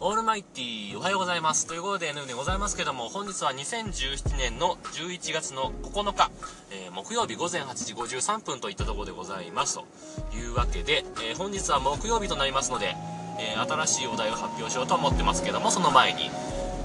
オールマイティーおはようございます。ということで N でございますけども、本日は2017年の11月の9日、えー、木曜日午前8時53分といったところでございます。というわけで、えー、本日は木曜日となりますので、えー、新しいお題を発表しようと思ってますけども、その前に、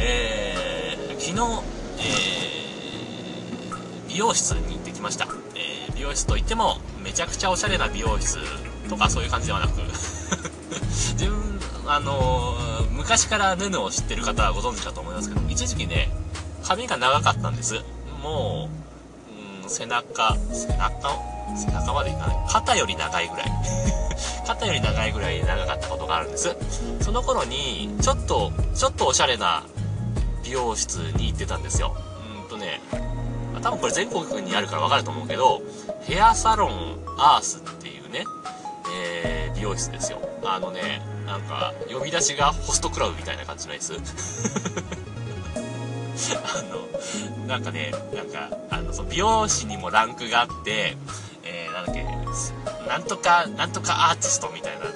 えー、昨日、え、美容室に行ってきました。え美容室といっても、めちゃくちゃおしゃれな美容室とかそういう感じではなく 自分、あの、昔からヌヌを知ってる方はご存知かと思いますけど、一時期ね、髪が長かったんです。もう、うん、背中、背中背中までいかない。肩より長いぐらい。肩より長いぐらい長かったことがあるんです。その頃に、ちょっと、ちょっとおしゃれな美容室に行ってたんですよ。うんとね、多分これ全国にあるからわかると思うけど、ヘアサロンアースっていうね、えー、美容室ですよ。あのね、なんか、呼び出しがホストクラブみたいな感じのやつ？あの、なんかね、なんか、あの、そ美容師にもランクがあって、えー、なんだっけ、なんとか、なんとかアーティストみたいな、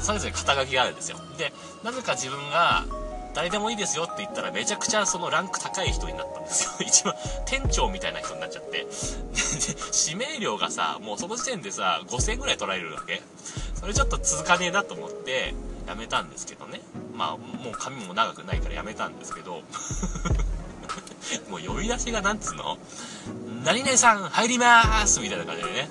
それぞれ肩書きがあるんですよ。で、なぜか自分が、誰でもいいですよって言ったらめちゃくちゃそのランク高い人になったんですよ。一番店長みたいな人になっちゃって。で、指名料がさ、もうその時点でさ、5000円ぐらい取られるわけ。それちょっと続かねえなと思って、やめたんですけどね。まあ、もう髪も長くないからやめたんですけど。もう呼び出しがなんつうの何々さん入りまーすみたいな感じでね。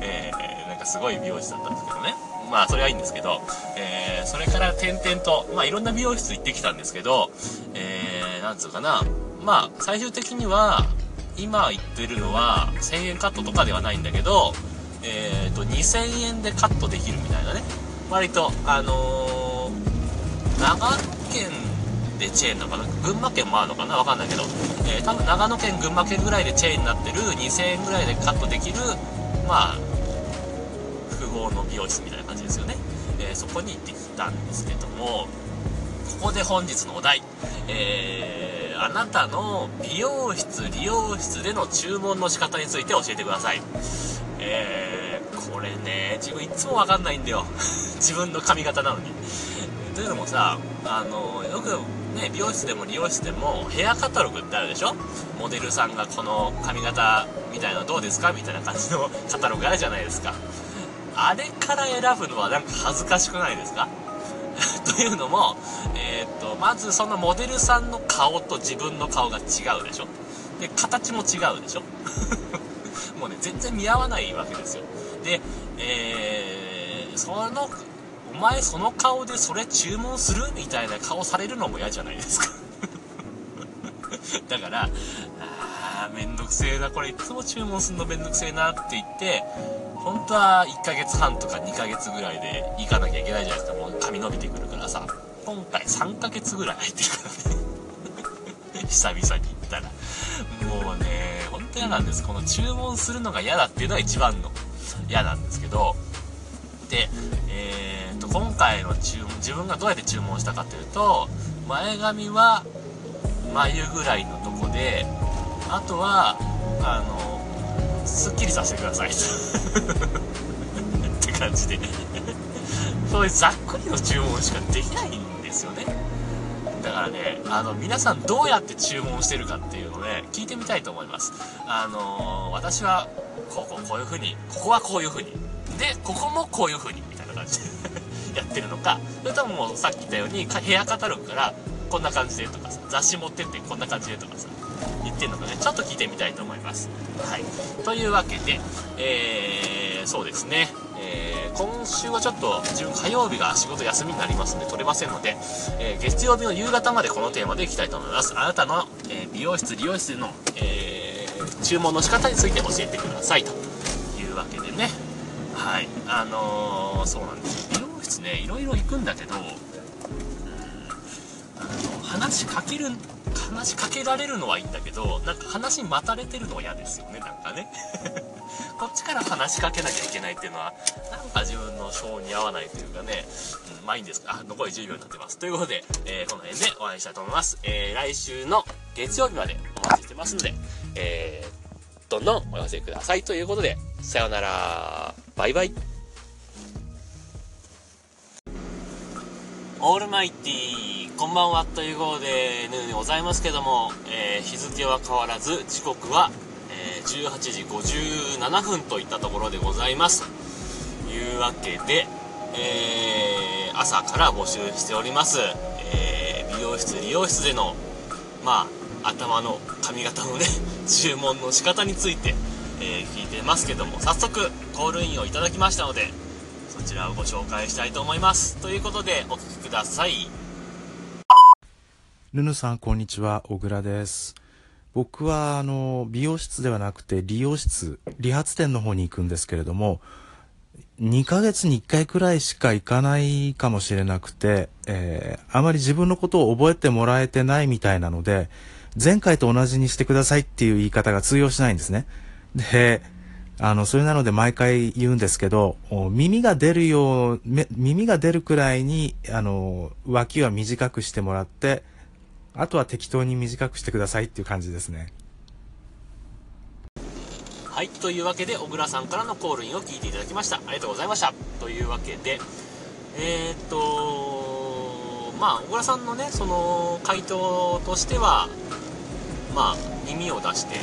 えー、なんかすごい美容師だったんですけどね。まあそれはいいんですけど、えー、それから点々と、まあいろんな美容室行ってきたんですけど、えー、なんつうかな、まあ最終的には、今言ってるのは1000円カットとかではないんだけど、えーと、2000円でカットできるみたいなね。割と、あのー、長野県でチェーンなのかな？群馬県もあるのかな？わかんないけど、えー、多分長野県、群馬県ぐらいでチェーンになってる2000円ぐらいでカットできる、まあ、合の美容室みたいな感じですよね、えー、そこに行ってきたんですけどもここで本日のお題、えー、あなたの美容室理容室での注文の仕方について教えてください。えー、ね自分いつもわかんないんだよ。自分の髪型なのに。というのもさあのよくね美容室でも理容室でもヘアカタログってあるでしょ？モデルさんがこの髪型みたいなどうですか？みたいな感じの カタログあるじゃないですか。あれから選ぶのはなんか恥ずかしくないですか？というのも、えー、っと、まずそのモデルさんの顔と自分の顔が違うでしょ？で、形も違うでしょ？もうね、全然見合わないわけですよ。で、えー、その、お前その顔でそれ注文するみたいな顔されるのも嫌じゃないですかだから、あー、めんどくせえな、これいつも注文すんのめんどくせえなって言って、本当は1ヶ月半とか2ヶ月ぐらいで行かなきゃいけないじゃないですか。もう髪伸びてくるからさ。今回3ヶ月ぐらい入ってるからね 久々に行ったら。もうね、本当嫌なんです。この注文するのが嫌だっていうのが一番の嫌なんですけど、で、えーと、今回の注文、自分がどうやって注文したかというと、前髪は眉ぐらいのとこで、あとは、あの、すっきりさせてください。って感じで。そういうざっくりの注文しかできないんですよね。だからねあの皆さんどうやって注文してるかっていうのをね聞いてみたいと思います。あの、私はこここういう風にここはこういう風にでここもこういう風にみたいな感じで やってるのかそれとももうさっき言ったように部屋カタログからこんな感じでとかさ雑誌持ってってこんな感じでとかさ言ってるのかね、ちょっと聞いてみたいと思います。はい。というわけで、えー、そうですね、えー、今週はちょっと自分火曜日が仕事休みになりますので取れませんので、えー、月曜日の夕方までこのテーマでいきたいと思います。あなたの、え美容室、理容室での、え注文の仕方について教えてくださいというわけでね。はい。あのそうなんです。美容室ね、いろいろ行くんだけど、うん、あの話しかける話しかけられるのはいいんだけど、なんか話待たれてるのは嫌ですよね、なんかね。こっちから話しかけなきゃいけないっていうのは、なんか自分の性に合わないというかね、うん、まあいいんですかあ、残り10秒になってます。ということで、えー、この辺でお会いしたいと思います。えー、来週の月曜日までお待ちしてますので、えー、どんどんお寄せください。ということで、さようなら。バイバイ。オールマイティー、こんばんはということで、ヌーでございますけども、えー、日付は変わらず、時刻は、えー、18時57分といったところでございます。というわけで、えー、朝から募集しております、えー、美容室、理容室での、まあ、頭の髪型のね、注文の仕方について、え聞いてますけども、早速、コールインをいただきましたので、そちらをご紹介したいと思います。ということでお聴きください。ぬぬさんこんにちは。小倉です。僕はあの美容室ではなくて理容室理髪店の方に行くんですけれども2ヶ月に1回くらいしか行かないかもしれなくて、えー、あまり自分のことを覚えてもらえてないみたいなので前回と同じにしてくださいっていう言い方が通用しないんですねであの、それなので毎回言うんですけど、耳が出るよう、耳が出るくらいに、あの、脇は短くしてもらって、あとは適当に短くしてくださいっていう感じですね。はい、というわけで、小倉さんからのコールインを聞いていただきました。ありがとうございました。というわけで、えー、っと、まあ、小倉さんのね、その、回答としては、まあ、耳を出して、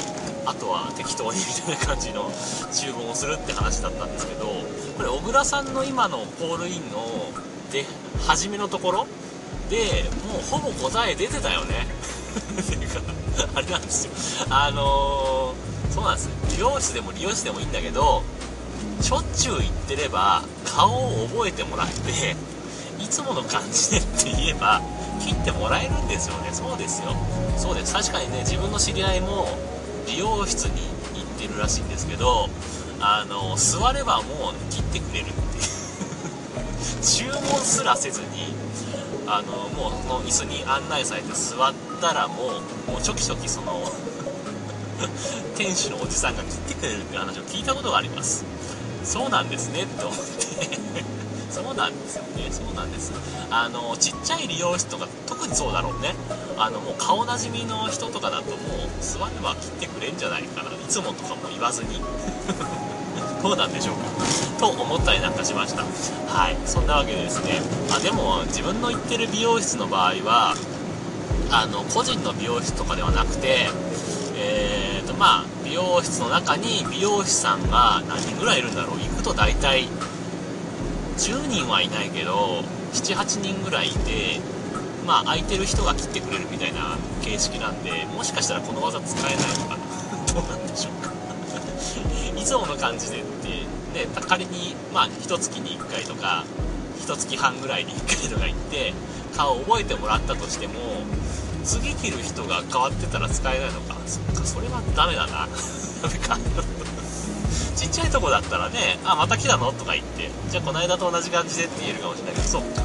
あとは適当にみたいな感じの注文をするって話だったんですけどこれ小倉さんの今のコールインので初めのところでもうほぼ答え出てたよね。っていうかあれなんですよ。あのー、そうなんです。美容室でも利用室でもいいんだけどしょっちゅう行ってれば顔を覚えてもらっていつもの感じでって言えば切ってもらえるんですよね。そうですよ。そうです。確かにね自分の知り合いも美容室に行ってるらしいんですけどあの座ればもう切ってくれるっていう。注文すらせずにあのもうの椅子に案内されて座ったらもうもうちょきちょきその 店主のおじさんが切ってくれるって話を聞いたことがあります。そうなんですねって思って。そうなんですよね。そうなんです。あのちっちゃい理容室とか特にそうだろうね。あのもう顔なじみの人とかだともう座れば切ってくれんじゃないかな。いつもとかも言わずに。どうなんでしょうか。と思ったりなんかしました。はい。そんなわけでですね。あでも自分の行ってる美容室の場合はあの個人の美容室とかではなくてえーとまあ美容室の中に美容師さんが何人ぐらいいるんだろう。行くと大体10人はいないけど78人ぐらいいてまあ空いてる人が切ってくれるみたいな形式なんでもしかしたらこの技使えないのかな。どうなんでしょうか。いつもの感じでってね仮にまあ1月に1回とか1月半ぐらいに1回とか行って顔を覚えてもらったとしても次切る人が変わってたら使えないのか。そっかそれはダメだな。ダメか。ちっちゃいとこだったらね、あ、また来たの？とか言って、じゃあこの間と同じ感じでって言えるかもしれないけど、そっか。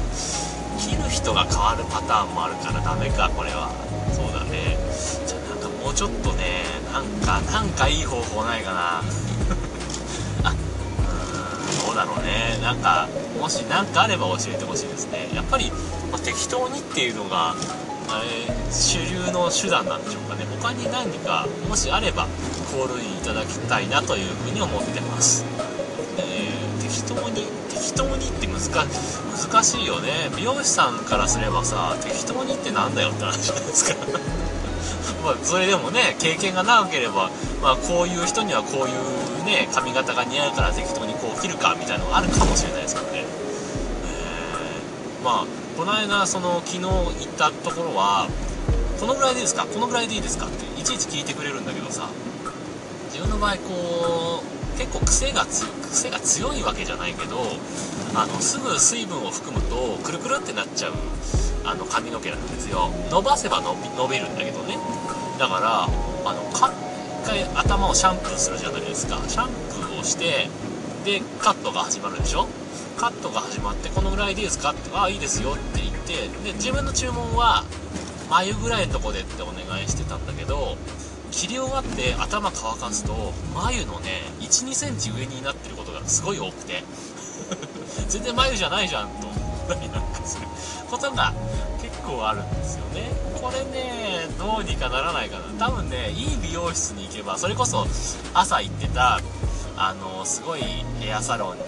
切る人が変わるパターンもあるからダメか、これは。そうだね。じゃあなんかもうちょっとね、なんか、なんかいい方法ないかな。あ、うん、どうだろうね。なんか、もし何かあれば教えてほしいですね。やっぱり、まあ、適当にっていうのが、あれ主流の手段なんでしょうかね他に何かもしあればコールインいただきたいなというふうに思ってます、えー、適当に適当にって難難しいよね。美容師さんからすればさ適当にってなんだよって話じゃないですか。まあそれでもね経験が長ければ、まあ、こういう人にはこういうね髪型が似合うから適当にこう切るかみたいなのがあるかもしれないですからね、えー、まあこの間その昨日行ったところはこのぐらいでいいですか？このぐらいでいいですか？っていちいち聞いてくれるんだけどさ。自分の場合こう結構癖が癖が強いわけじゃないけどあのすぐ水分を含むとくるくるってなっちゃうあの髪の毛なんですよ。伸ばせば伸び伸びるんだけどね。だからあのか一回頭をシャンプーするじゃないですか。シャンプーをしてでカットが始まるでしょ。カットが始まってこのぐらいでいいですか？ってああいいですよって言ってで自分の注文は眉ぐらいのとこでってお願いしてたんだけど切り終わって頭乾かすと眉のね1 2センチ上になってることがすごい多くて。全然眉じゃないじゃんと。思ったりなんかすることが結構あるんですよね。これねどうにかならないかな。多分ねいい美容室に行けばそれこそ朝行ってたあのすごいヘアサロンにね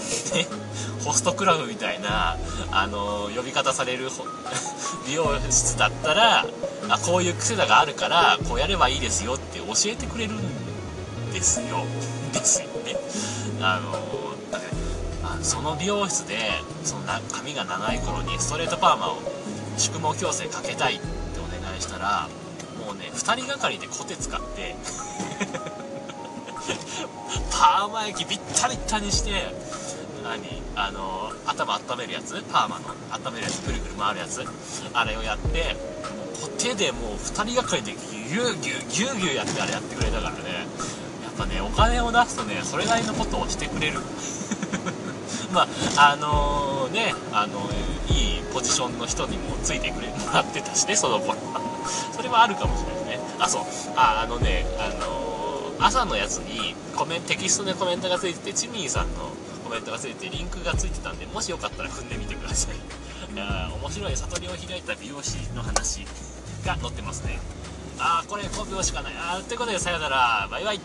ホストクラブみたいなあの呼び方される 美容室だったらあこういう癖だがあるからこうやればいいですよって教えてくれるんですよ。ですよね。あのだってその美容室でそのな髪が長い頃にストレートパーマを宿毛矯正かけたいってお願いしたらもうね2人がかりでコテ使ってパーマ液びったりったにして何？あの頭温めるやつ？パーマの。温めるやつぐるぐる回るやつ？あれをやってもうコテでもう2人がかりでギューギューギューギューやってあれやってくれたからね。やっぱねお金を出すとねそれなりのことをしてくれる。まああのねあのいいポジションの人にもついてくれもらってたしねその頃は。それはあるかもしれないですね。あそう。ああのねあの朝のやつにコメンテキストでコメントがついててチミーさんのコメントがついてリンクがついてたんでもしよかったら踏んでみてください。いや面白い悟りを開いた美容師の話が載ってますね。ああこれ5秒しかな。いあーということでさよなら。バイバイ